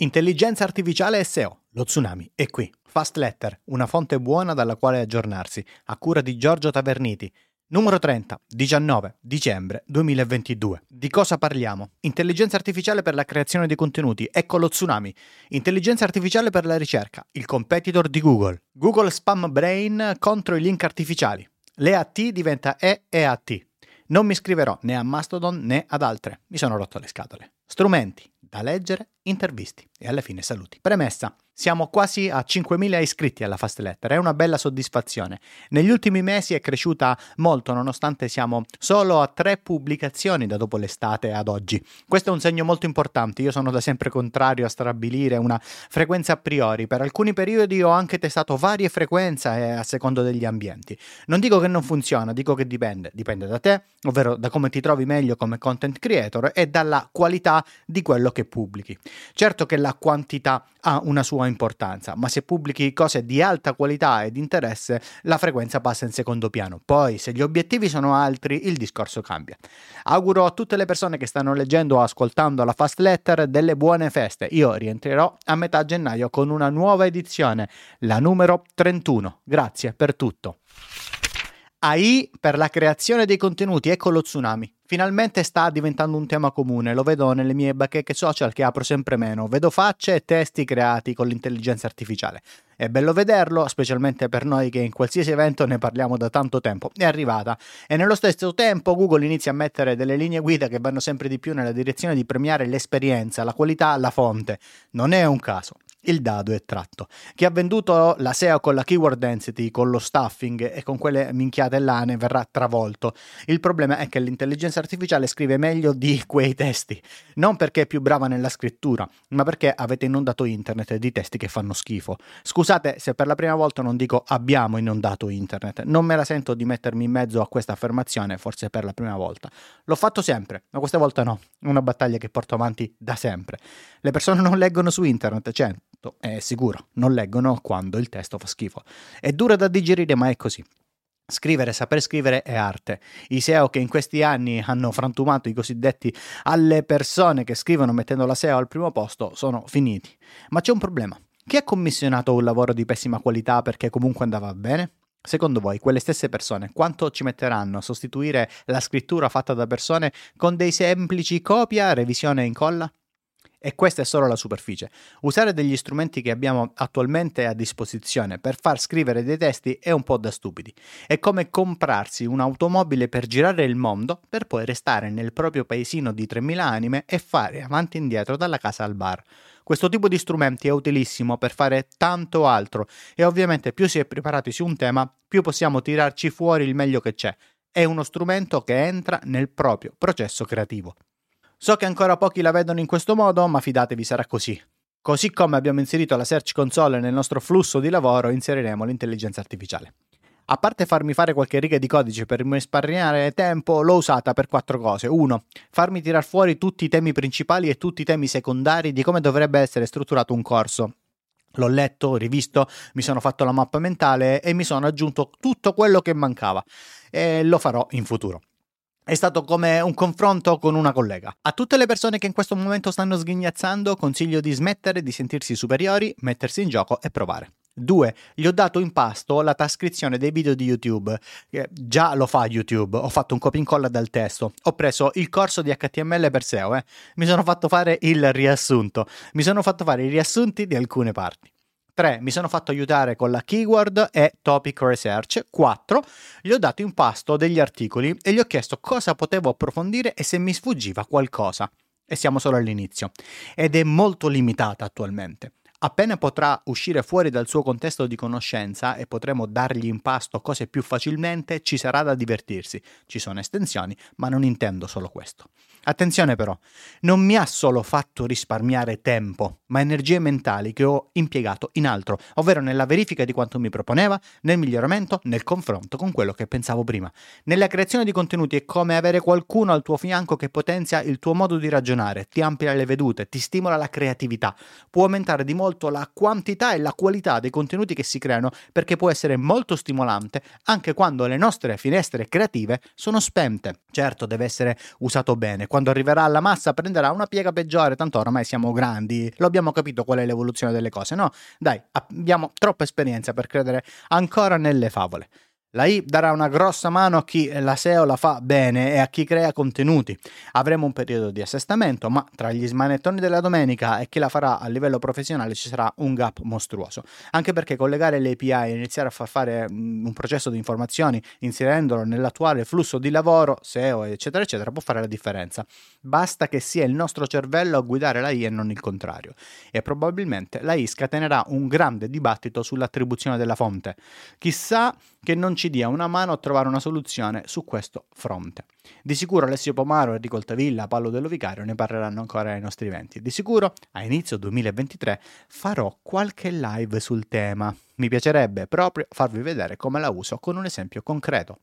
Intelligenza artificiale SEO. Lo tsunami è qui. Fast Letter, una fonte buona dalla quale aggiornarsi, a cura di Giorgio Taverniti. Numero 30, 19 dicembre 2022. Di cosa parliamo? Intelligenza artificiale per la creazione di contenuti. Ecco lo tsunami. Intelligenza artificiale per la ricerca. Il competitor di Google. Google Spam Brain contro i link artificiali. L'EAT diventa EEAT. Non mi iscriverò né a Mastodon né ad altre. Mi sono rotto le scatole. Strumenti da leggere, intervisti e alla fine saluti. Premessa. Siamo quasi a 5.000 iscritti alla Fast Letter, è una bella soddisfazione. Negli ultimi mesi è cresciuta molto nonostante siamo solo a tre pubblicazioni da dopo l'estate ad oggi. Questo è un segno molto importante, io sono da sempre contrario a stabilire una frequenza a priori, per alcuni periodi ho anche testato varie frequenze eh, a secondo degli ambienti. Non dico che non funziona, dico che dipende, dipende da te, ovvero da come ti trovi meglio come content creator e dalla qualità di quello che pubblichi. Certo che la quantità ha una sua importanza, ma se pubblichi cose di alta qualità ed interesse, la frequenza passa in secondo piano. Poi, se gli obiettivi sono altri, il discorso cambia. Auguro a tutte le persone che stanno leggendo o ascoltando la Fast Letter delle buone feste. Io rientrerò a metà gennaio con una nuova edizione, la numero 31. Grazie per tutto. AI per la creazione dei contenuti, ecco lo tsunami. Finalmente sta diventando un tema comune, lo vedo nelle mie bacheche social che apro sempre meno, vedo facce e testi creati con l'intelligenza artificiale. È bello vederlo, specialmente per noi che in qualsiasi evento ne parliamo da tanto tempo. È arrivata e nello stesso tempo Google inizia a mettere delle linee guida che vanno sempre di più nella direzione di premiare l'esperienza, la qualità, la fonte. Non è un caso il dado è tratto. Chi ha venduto la SEO con la keyword density, con lo stuffing e con quelle minchiate lane verrà travolto. Il problema è che l'intelligenza artificiale scrive meglio di quei testi, non perché è più brava nella scrittura, ma perché avete inondato internet di testi che fanno schifo. Scusate se per la prima volta non dico abbiamo inondato internet, non me la sento di mettermi in mezzo a questa affermazione, forse per la prima volta. L'ho fatto sempre, ma questa volta no, una battaglia che porto avanti da sempre. Le persone non leggono su internet, cioè è sicuro, non leggono quando il testo fa schifo. È dura da digerire, ma è così. Scrivere, saper scrivere è arte. I SEO che in questi anni hanno frantumato i cosiddetti alle persone che scrivono mettendo la SEO al primo posto sono finiti. Ma c'è un problema. Chi ha commissionato un lavoro di pessima qualità perché comunque andava bene? Secondo voi, quelle stesse persone quanto ci metteranno a sostituire la scrittura fatta da persone con dei semplici copia, revisione e incolla? E questa è solo la superficie. Usare degli strumenti che abbiamo attualmente a disposizione per far scrivere dei testi è un po' da stupidi. È come comprarsi un'automobile per girare il mondo per poi restare nel proprio paesino di 3000 anime e fare avanti e indietro dalla casa al bar. Questo tipo di strumenti è utilissimo per fare tanto altro e ovviamente più si è preparati su un tema, più possiamo tirarci fuori il meglio che c'è. È uno strumento che entra nel proprio processo creativo. So che ancora pochi la vedono in questo modo, ma fidatevi sarà così. Così come abbiamo inserito la Search Console nel nostro flusso di lavoro, inseriremo l'intelligenza artificiale. A parte farmi fare qualche riga di codice per risparmiare tempo, l'ho usata per quattro cose. 1. Farmi tirar fuori tutti i temi principali e tutti i temi secondari di come dovrebbe essere strutturato un corso. L'ho letto, rivisto, mi sono fatto la mappa mentale e mi sono aggiunto tutto quello che mancava. E lo farò in futuro. È stato come un confronto con una collega. A tutte le persone che in questo momento stanno sghignazzando, consiglio di smettere di sentirsi superiori, mettersi in gioco e provare. 2. Gli ho dato in pasto la trascrizione dei video di YouTube. Eh, già lo fa YouTube. Ho fatto un copia e incolla dal testo. Ho preso il corso di HTML per SEO. Eh. Mi sono fatto fare il riassunto. Mi sono fatto fare i riassunti di alcune parti. 3. Mi sono fatto aiutare con la keyword e topic research. 4. Gli ho dato in pasto degli articoli e gli ho chiesto cosa potevo approfondire e se mi sfuggiva qualcosa. E siamo solo all'inizio. Ed è molto limitata attualmente. Appena potrà uscire fuori dal suo contesto di conoscenza e potremo dargli in pasto cose più facilmente, ci sarà da divertirsi. Ci sono estensioni, ma non intendo solo questo. Attenzione però, non mi ha solo fatto risparmiare tempo, ma energie mentali che ho impiegato in altro, ovvero nella verifica di quanto mi proponeva, nel miglioramento, nel confronto con quello che pensavo prima. Nella creazione di contenuti è come avere qualcuno al tuo fianco che potenzia il tuo modo di ragionare, ti amplia le vedute, ti stimola la creatività, può aumentare di molto molto la quantità e la qualità dei contenuti che si creano perché può essere molto stimolante anche quando le nostre finestre creative sono spente. Certo, deve essere usato bene. Quando arriverà alla massa prenderà una piega peggiore, tanto oramai siamo grandi, lo abbiamo capito qual è l'evoluzione delle cose, no? Dai, abbiamo troppa esperienza per credere ancora nelle favole. La I darà una grossa mano a chi la SEO la fa bene e a chi crea contenuti. Avremo un periodo di assestamento, ma tra gli smanettoni della domenica e chi la farà a livello professionale ci sarà un gap mostruoso. Anche perché collegare le API e iniziare a far fare mm, un processo di informazioni inserendolo nell'attuale flusso di lavoro, SEO, eccetera, eccetera, può fare la differenza. Basta che sia il nostro cervello a guidare la I e non il contrario. E probabilmente la I scatenerà un grande dibattito sull'attribuzione della fonte. Chissà che non ci dia una mano a trovare una soluzione su questo fronte. Di sicuro Alessio Pomaro, Enrico Altavilla, Paolo Dello Vicario ne parleranno ancora ai nostri eventi. Di sicuro a inizio 2023 farò qualche live sul tema. Mi piacerebbe proprio farvi vedere come la uso con un esempio concreto.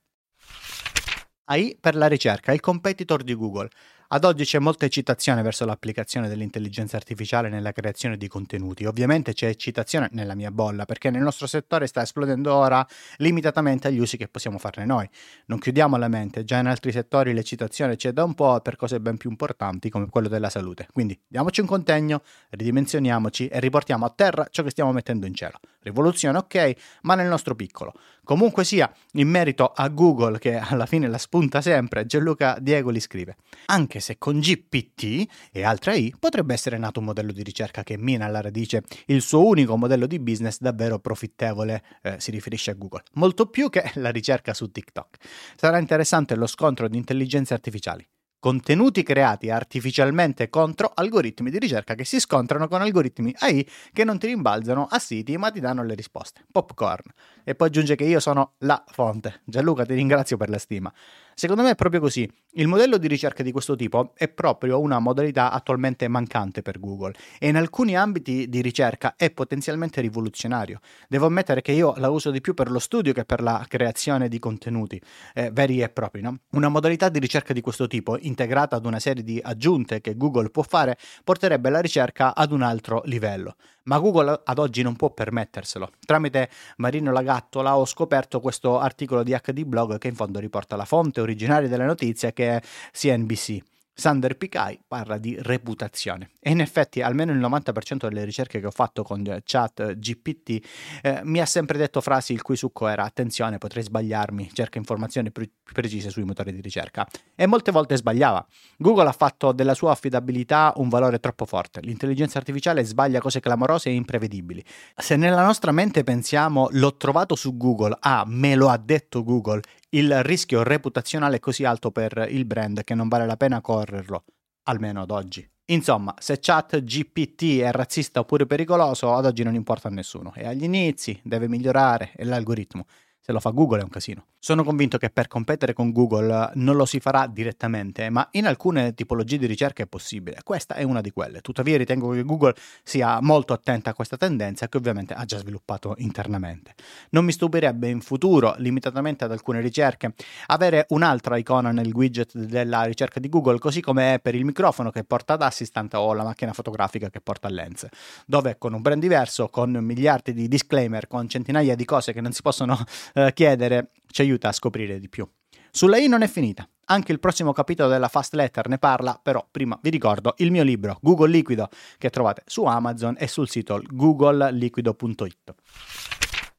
AI per la ricerca, il competitor di Google. Ad oggi c'è molta eccitazione verso l'applicazione dell'intelligenza artificiale nella creazione di contenuti. Ovviamente c'è eccitazione nella mia bolla, perché nel nostro settore sta esplodendo ora limitatamente agli usi che possiamo farne noi. Non chiudiamo la mente, già in altri settori l'eccitazione c'è da un po' per cose ben più importanti come quello della salute. Quindi diamoci un contegno, ridimensioniamoci e riportiamo a terra ciò che stiamo mettendo in cielo. Rivoluzione ok, ma nel nostro piccolo. Comunque sia, in merito a Google, che alla fine la spunta sempre, Gianluca Diego li scrive. Anche se con GPT e altre AI potrebbe essere nato un modello di ricerca che mina alla radice il suo unico modello di business davvero profittevole, eh, si riferisce a Google, molto più che la ricerca su TikTok. Sarà interessante lo scontro di intelligenze artificiali contenuti creati artificialmente contro algoritmi di ricerca che si scontrano con algoritmi AI che non ti rimbalzano a siti ma ti danno le risposte. Popcorn. E poi aggiunge che io sono la fonte. Gianluca, ti ringrazio per la stima. Secondo me è proprio così. Il modello di ricerca di questo tipo è proprio una modalità attualmente mancante per Google e in alcuni ambiti di ricerca è potenzialmente rivoluzionario. Devo ammettere che io la uso di più per lo studio che per la creazione di contenuti eh, veri e propri. No? Una modalità di ricerca di questo tipo, integrata ad una serie di aggiunte che Google può fare, porterebbe la ricerca ad un altro livello ma Google ad oggi non può permetterselo. Tramite Marino Lagattola ho scoperto questo articolo di HD Blog che in fondo riporta la fonte originaria della notizia che è CNBC. Sander Picai parla di reputazione. E in effetti almeno il 90% delle ricerche che ho fatto con chat GPT eh, mi ha sempre detto frasi il cui succo era attenzione potrei sbagliarmi, cerca informazioni più precise sui motori di ricerca. E molte volte sbagliava. Google ha fatto della sua affidabilità un valore troppo forte, l'intelligenza artificiale sbaglia cose clamorose e imprevedibili. Se nella nostra mente pensiamo l'ho trovato su Google, ah me lo ha detto Google, il rischio reputazionale è così alto per il brand che non vale la pena correrlo, almeno ad oggi. Insomma, se chat GPT è razzista oppure pericoloso, ad oggi non importa a nessuno. È agli inizi, deve migliorare, è l'algoritmo. Se lo fa Google è un casino. Sono convinto che per competere con Google non lo si farà direttamente, ma in alcune tipologie di ricerca è possibile. Questa è una di quelle. Tuttavia ritengo che Google sia molto attenta a questa tendenza che ovviamente ha già sviluppato internamente. Non mi stupirebbe in futuro, limitatamente ad alcune ricerche, avere un'altra icona nel widget della ricerca di Google, così come è per il microfono che porta ad assistant o la macchina fotografica che porta a lens, dove con un brand diverso, con miliardi di disclaimer, con centinaia di cose che non si possono eh, chiedere, ci aiuta a scoprire di più. Sulla I non è finita. Anche il prossimo capitolo della Fast Letter ne parla, però prima vi ricordo il mio libro Google Liquido che trovate su Amazon e sul sito googleliquido.it.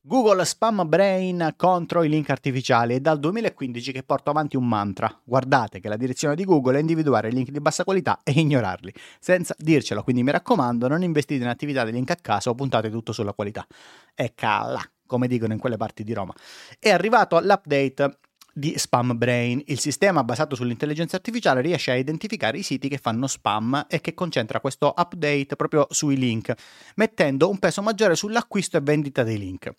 Google Spam Brain contro i link artificiali è dal 2015 che porto avanti un mantra. Guardate che la direzione di Google è individuare link di bassa qualità e ignorarli, senza dircelo, quindi mi raccomando non investite in attività di link a caso o puntate tutto sulla qualità. E calla! Come dicono in quelle parti di Roma. È arrivato l'update di Spam Brain. Il sistema basato sull'intelligenza artificiale riesce a identificare i siti che fanno spam e che concentra questo update proprio sui link, mettendo un peso maggiore sull'acquisto e vendita dei link.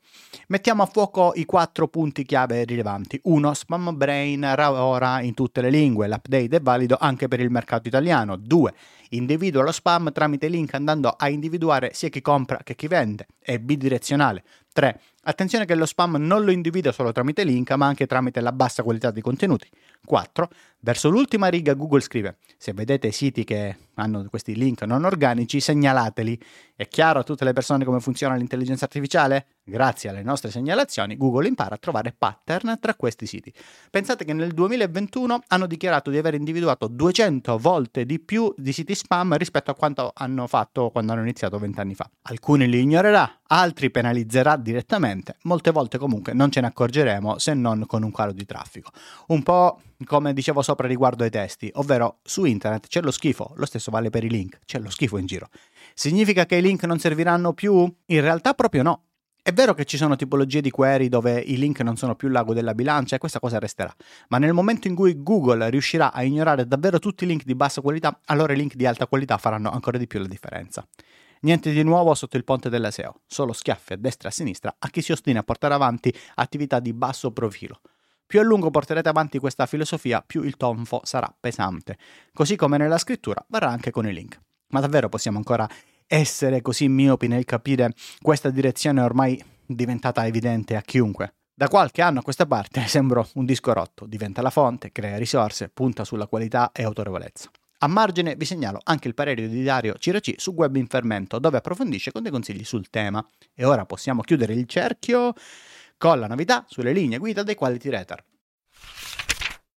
Mettiamo a fuoco i quattro punti chiave rilevanti. 1. Spam Brain lavora in tutte le lingue, l'update è valido anche per il mercato italiano. 2. Individua lo spam tramite link andando a individuare sia chi compra che chi vende. È bidirezionale. 3. Attenzione che lo spam non lo individua solo tramite link, ma anche tramite la bassa qualità dei contenuti. 4. Verso l'ultima riga Google scrive: Se vedete siti che hanno questi link non organici, segnalateli. È chiaro a tutte le persone come funziona l'intelligenza artificiale? Grazie alle nostre segnalazioni, Google impara a trovare pattern tra questi siti. Pensate che nel 2021 hanno dichiarato di aver individuato 200 volte di più di siti spam rispetto a quanto hanno fatto quando hanno iniziato vent'anni fa. Alcuni li ignorerà, altri penalizzerà direttamente, molte volte comunque non ce ne accorgeremo se non con un calo di traffico. Un po' come dicevo sopra riguardo ai testi, ovvero su internet c'è lo schifo, lo stesso vale per i link, c'è lo schifo in giro. Significa che i link non serviranno più? In realtà proprio no. È vero che ci sono tipologie di query dove i link non sono più l'ago della bilancia e questa cosa resterà, ma nel momento in cui Google riuscirà a ignorare davvero tutti i link di bassa qualità, allora i link di alta qualità faranno ancora di più la differenza. Niente di nuovo sotto il ponte della SEO, solo schiaffi a destra e a sinistra a chi si ostina a portare avanti attività di basso profilo. Più a lungo porterete avanti questa filosofia, più il tonfo sarà pesante. Così come nella scrittura, varrà anche con i link. Ma davvero possiamo ancora essere così miopi nel capire questa direzione ormai diventata evidente a chiunque? Da qualche anno a questa parte sembro un disco rotto, diventa la fonte, crea risorse, punta sulla qualità e autorevolezza. A margine vi segnalo anche il parere di Dario Ciraci su Web in Fermento, dove approfondisce con dei consigli sul tema. E ora possiamo chiudere il cerchio con la novità sulle linee guida dei quality rater.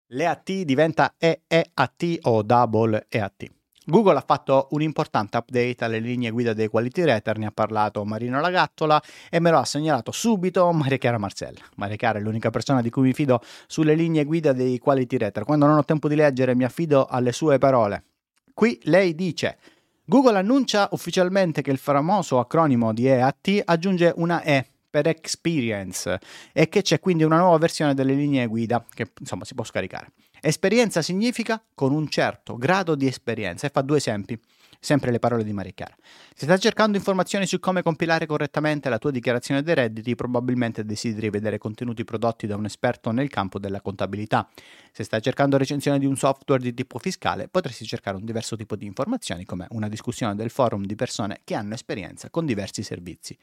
L'EAT diventa EEAT o Double EAT. Google ha fatto un importante update alle linee guida dei quality rater, ne ha parlato Marino Lagattola e me lo ha segnalato subito Maria Chiara Marcella. Maria Chiara è l'unica persona di cui mi fido sulle linee guida dei quality rater. Quando non ho tempo di leggere mi affido alle sue parole. Qui lei dice Google annuncia ufficialmente che il famoso acronimo di EAT aggiunge una E per experience e che c'è quindi una nuova versione delle linee guida che insomma si può scaricare. Esperienza significa con un certo grado di esperienza e fa due esempi, sempre le parole di Maria Chiara. Se stai cercando informazioni su come compilare correttamente la tua dichiarazione dei redditi, probabilmente desideri vedere contenuti prodotti da un esperto nel campo della contabilità. Se stai cercando recensione di un software di tipo fiscale, potresti cercare un diverso tipo di informazioni come una discussione del forum di persone che hanno esperienza con diversi servizi.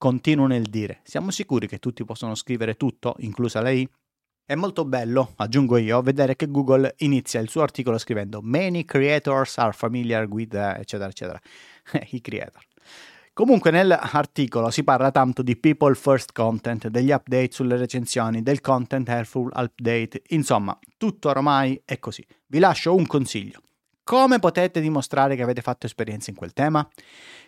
Continuo nel dire, siamo sicuri che tutti possono scrivere tutto, inclusa lei? È molto bello, aggiungo io, vedere che Google inizia il suo articolo scrivendo Many creators are familiar with, eccetera, eccetera. I creator. Comunque nell'articolo si parla tanto di people first content, degli update sulle recensioni, del content helpful update, insomma, tutto ormai è così. Vi lascio un consiglio. Come potete dimostrare che avete fatto esperienza in quel tema?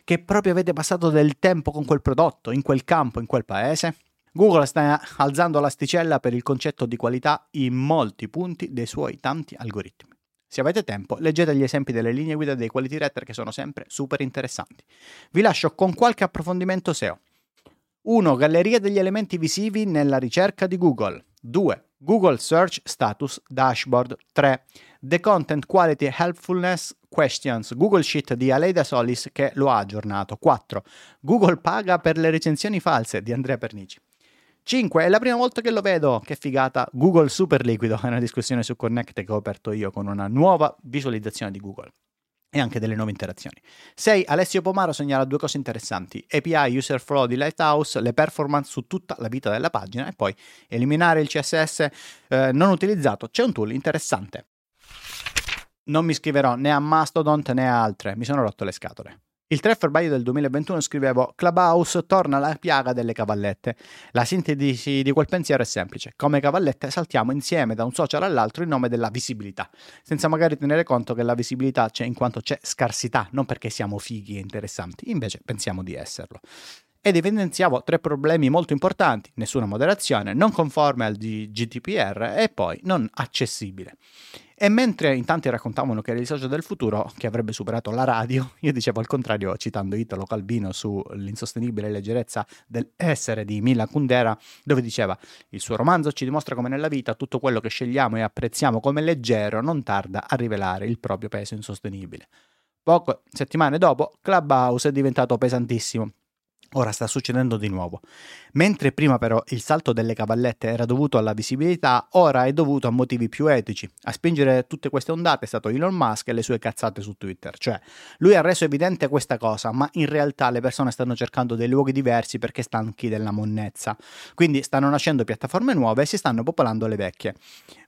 che proprio avete passato del tempo con quel prodotto, in quel campo, in quel paese? Google sta alzando l'asticella per il concetto di qualità in molti punti dei suoi tanti algoritmi. Se avete tempo, leggete gli esempi delle linee guida dei quality rater che sono sempre super interessanti. Vi lascio con qualche approfondimento SEO. 1. Galleria degli elementi visivi nella ricerca di Google. 2. Google Search Status Dashboard. 3. The Content Quality Helpfulness Questions, Google Sheet di Aleida Solis che lo ha aggiornato. 4. Google paga per le recensioni false di Andrea Pernici. 5. È la prima volta che lo vedo, che figata. Google super liquido, è una discussione su Connect che ho aperto io con una nuova visualizzazione di Google e anche delle nuove interazioni. 6. Alessio Pomaro segnala due cose interessanti: API User Flow di Lighthouse, le performance su tutta la vita della pagina e poi eliminare il CSS eh, non utilizzato. C'è un tool interessante non mi scriverò né a Mastodon né a altre, mi sono rotto le scatole. Il 3 febbraio del 2021 scrivevo Clubhouse torna alla piaga delle cavallette. La sintesi di quel pensiero è semplice. Come cavallette saltiamo insieme da un social all'altro in nome della visibilità, senza magari tenere conto che la visibilità c'è in quanto c'è scarsità, non perché siamo fighi e interessanti, invece pensiamo di esserlo ed evidenziavo tre problemi molto importanti, nessuna moderazione, non conforme al GDPR e poi non accessibile. E mentre in tanti raccontavano che era il socio del futuro che avrebbe superato la radio, io dicevo al contrario, citando Italo Calvino sull'insostenibile leggerezza dell'essere di Milan Kundera, dove diceva il suo romanzo ci dimostra come nella vita tutto quello che scegliamo e apprezziamo come leggero non tarda a rivelare il proprio peso insostenibile. Poche settimane dopo, Clubhouse è diventato pesantissimo Ora sta succedendo di nuovo. Mentre prima però il salto delle cavallette era dovuto alla visibilità, ora è dovuto a motivi più etici. A spingere tutte queste ondate è stato Elon Musk e le sue cazzate su Twitter. Cioè, lui ha reso evidente questa cosa, ma in realtà le persone stanno cercando dei luoghi diversi perché stanchi della monnezza. Quindi stanno nascendo piattaforme nuove e si stanno popolando le vecchie.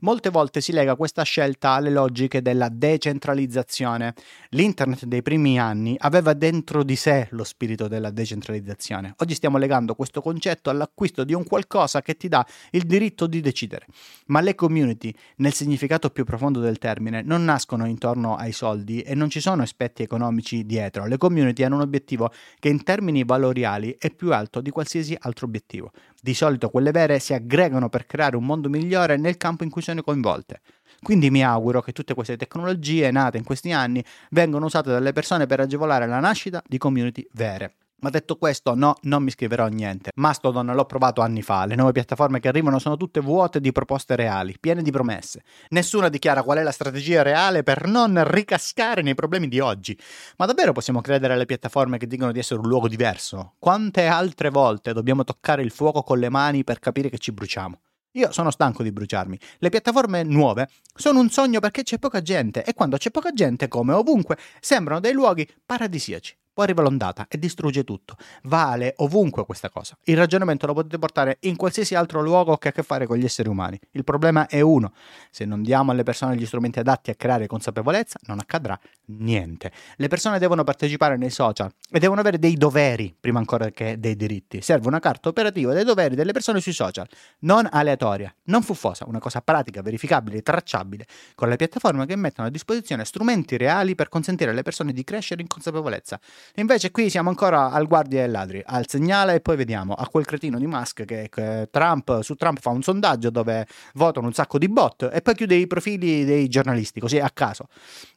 Molte volte si lega questa scelta alle logiche della decentralizzazione. L'internet dei primi anni aveva dentro di sé lo spirito della decentralizzazione decentralizzazione. Oggi stiamo legando questo concetto all'acquisto di un qualcosa che ti dà il diritto di decidere. Ma le community, nel significato più profondo del termine, non nascono intorno ai soldi e non ci sono aspetti economici dietro. Le community hanno un obiettivo che in termini valoriali è più alto di qualsiasi altro obiettivo. Di solito quelle vere si aggregano per creare un mondo migliore nel campo in cui sono coinvolte. Quindi mi auguro che tutte queste tecnologie nate in questi anni vengano usate dalle persone per agevolare la nascita di community vere. Ma detto questo, no, non mi scriverò niente. Mastodon l'ho provato anni fa, le nuove piattaforme che arrivano sono tutte vuote di proposte reali, piene di promesse. Nessuna dichiara qual è la strategia reale per non ricascare nei problemi di oggi. Ma davvero possiamo credere alle piattaforme che dicono di essere un luogo diverso? Quante altre volte dobbiamo toccare il fuoco con le mani per capire che ci bruciamo? Io sono stanco di bruciarmi. Le piattaforme nuove sono un sogno perché c'è poca gente e quando c'è poca gente, come ovunque, sembrano dei luoghi paradisiaci. Poi arriva l'ondata e distrugge tutto. Vale ovunque questa cosa. Il ragionamento lo potete portare in qualsiasi altro luogo che ha a che fare con gli esseri umani. Il problema è uno. Se non diamo alle persone gli strumenti adatti a creare consapevolezza, non accadrà niente. Le persone devono partecipare nei social e devono avere dei doveri prima ancora che dei diritti. Serve una carta operativa dei doveri delle persone sui social, non aleatoria, non fuffosa, una cosa pratica, verificabile, tracciabile, con le piattaforme che mettono a disposizione strumenti reali per consentire alle persone di crescere in consapevolezza. Invece qui siamo ancora al guardia e ladri, al segnale e poi vediamo a quel cretino di Musk che, che Trump, su Trump fa un sondaggio dove votano un sacco di bot e poi chiude i profili dei giornalisti, così a caso.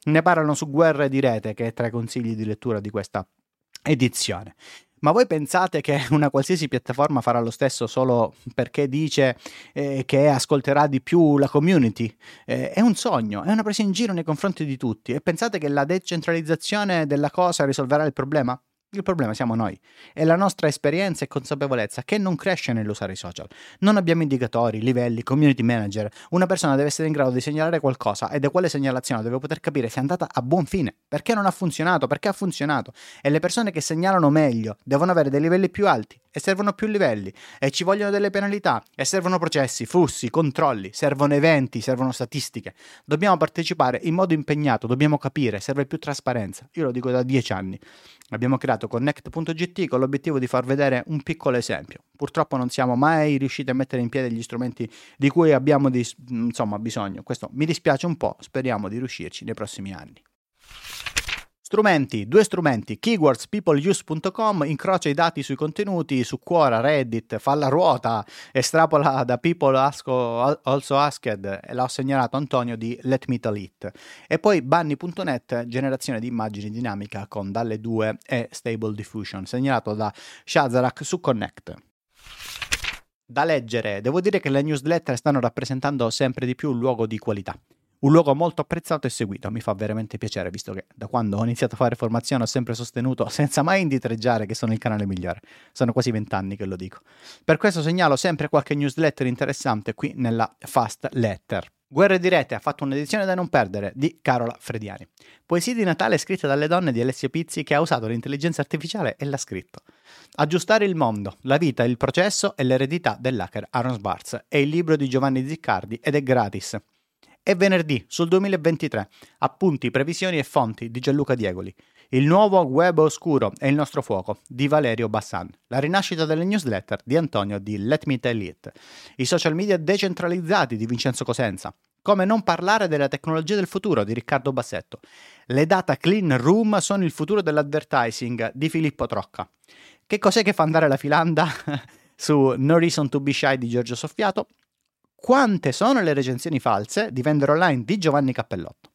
Ne parlano su guerre di rete, che è tra i consigli di lettura di questa edizione. Ma voi pensate che una qualsiasi piattaforma farà lo stesso solo perché dice eh, che ascolterà di più la community? Eh, è un sogno, è una presa in giro nei confronti di tutti. E pensate che la decentralizzazione della cosa risolverà il problema? Il problema siamo noi, è la nostra esperienza e consapevolezza che non cresce nell'usare i social. Non abbiamo indicatori, livelli, community manager. Una persona deve essere in grado di segnalare qualcosa e da quale segnalazione deve poter capire se è andata a buon fine. Perché non ha funzionato, perché ha funzionato. E le persone che segnalano meglio devono avere dei livelli più alti e servono più livelli e ci vogliono delle penalità e servono processi, flussi, controlli, servono eventi, servono statistiche. Dobbiamo partecipare in modo impegnato, dobbiamo capire, serve più trasparenza. Io lo dico da dieci anni. Abbiamo creato Connect.gt con l'obiettivo di far vedere un piccolo esempio. Purtroppo non siamo mai riusciti a mettere in piedi gli strumenti di cui abbiamo di, insomma, bisogno. Questo mi dispiace un po', speriamo di riuscirci nei prossimi anni. Strumenti, due strumenti, keywordspeopleuse.com, incrocia i dati sui contenuti, su Quora, Reddit, fa la ruota, estrapola da People Also Asked e l'ha segnalato Antonio di Let Me Tell It. E poi Bunny.net, generazione di immagini dinamica con dalle 2 e Stable Diffusion, segnalato da Shazarak su Connect. Da leggere, devo dire che le newsletter stanno rappresentando sempre di più un luogo di qualità un luogo molto apprezzato e seguito. Mi fa veramente piacere, visto che da quando ho iniziato a fare formazione ho sempre sostenuto, senza mai inditreggiare, che sono il canale migliore. Sono quasi vent'anni che lo dico. Per questo segnalo sempre qualche newsletter interessante qui nella Fast Letter. Guerre di rete ha fatto un'edizione da non perdere di Carola Frediani. Poesie di Natale scritte dalle donne di Alessia Pizzi che ha usato l'intelligenza artificiale e l'ha scritto. Aggiustare il mondo, la vita, il processo e l'eredità dell'hacker Aaron Sbarz è il libro di Giovanni Ziccardi ed è gratis. È venerdì, sul 2023. Appunti, previsioni e fonti di Gianluca Diegoli. Il nuovo web oscuro è il nostro fuoco di Valerio Bassan. La rinascita delle newsletter di Antonio di Let Me Tell It. I social media decentralizzati di Vincenzo Cosenza. Come non parlare della tecnologia del futuro di Riccardo Bassetto. Le data clean room sono il futuro dell'advertising di Filippo Trocca. Che cos'è che fa andare la filanda su No Reason to Be Shy di Giorgio Soffiato? Quante sono le recensioni false di vendere online di Giovanni Cappellotto?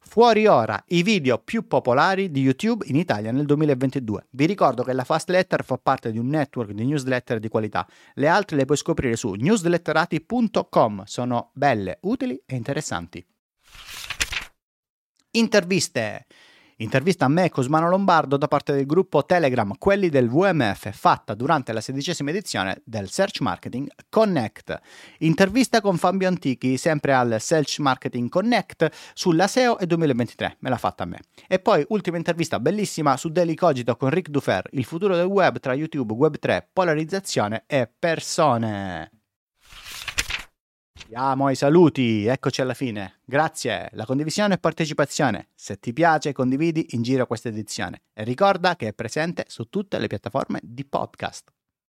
Fuori ora i video più popolari di YouTube in Italia nel 2022. Vi ricordo che la Fast Letter fa parte di un network di newsletter di qualità. Le altre le puoi scoprire su newsletterati.com. Sono belle, utili e interessanti. Interviste. Intervista a me e Cosmano Lombardo da parte del gruppo Telegram Quelli del VMF fatta durante la sedicesima edizione del Search Marketing Connect. Intervista con Fabio Antichi sempre al Search Marketing Connect sulla SEO e 2023, me l'ha fatta a me. E poi ultima intervista bellissima su Daily Cogito con Rick Dufer, il futuro del web tra YouTube, Web3, polarizzazione e persone. Siamo ai saluti, eccoci alla fine. Grazie, la condivisione e partecipazione. Se ti piace, condividi in giro questa edizione e ricorda che è presente su tutte le piattaforme di podcast.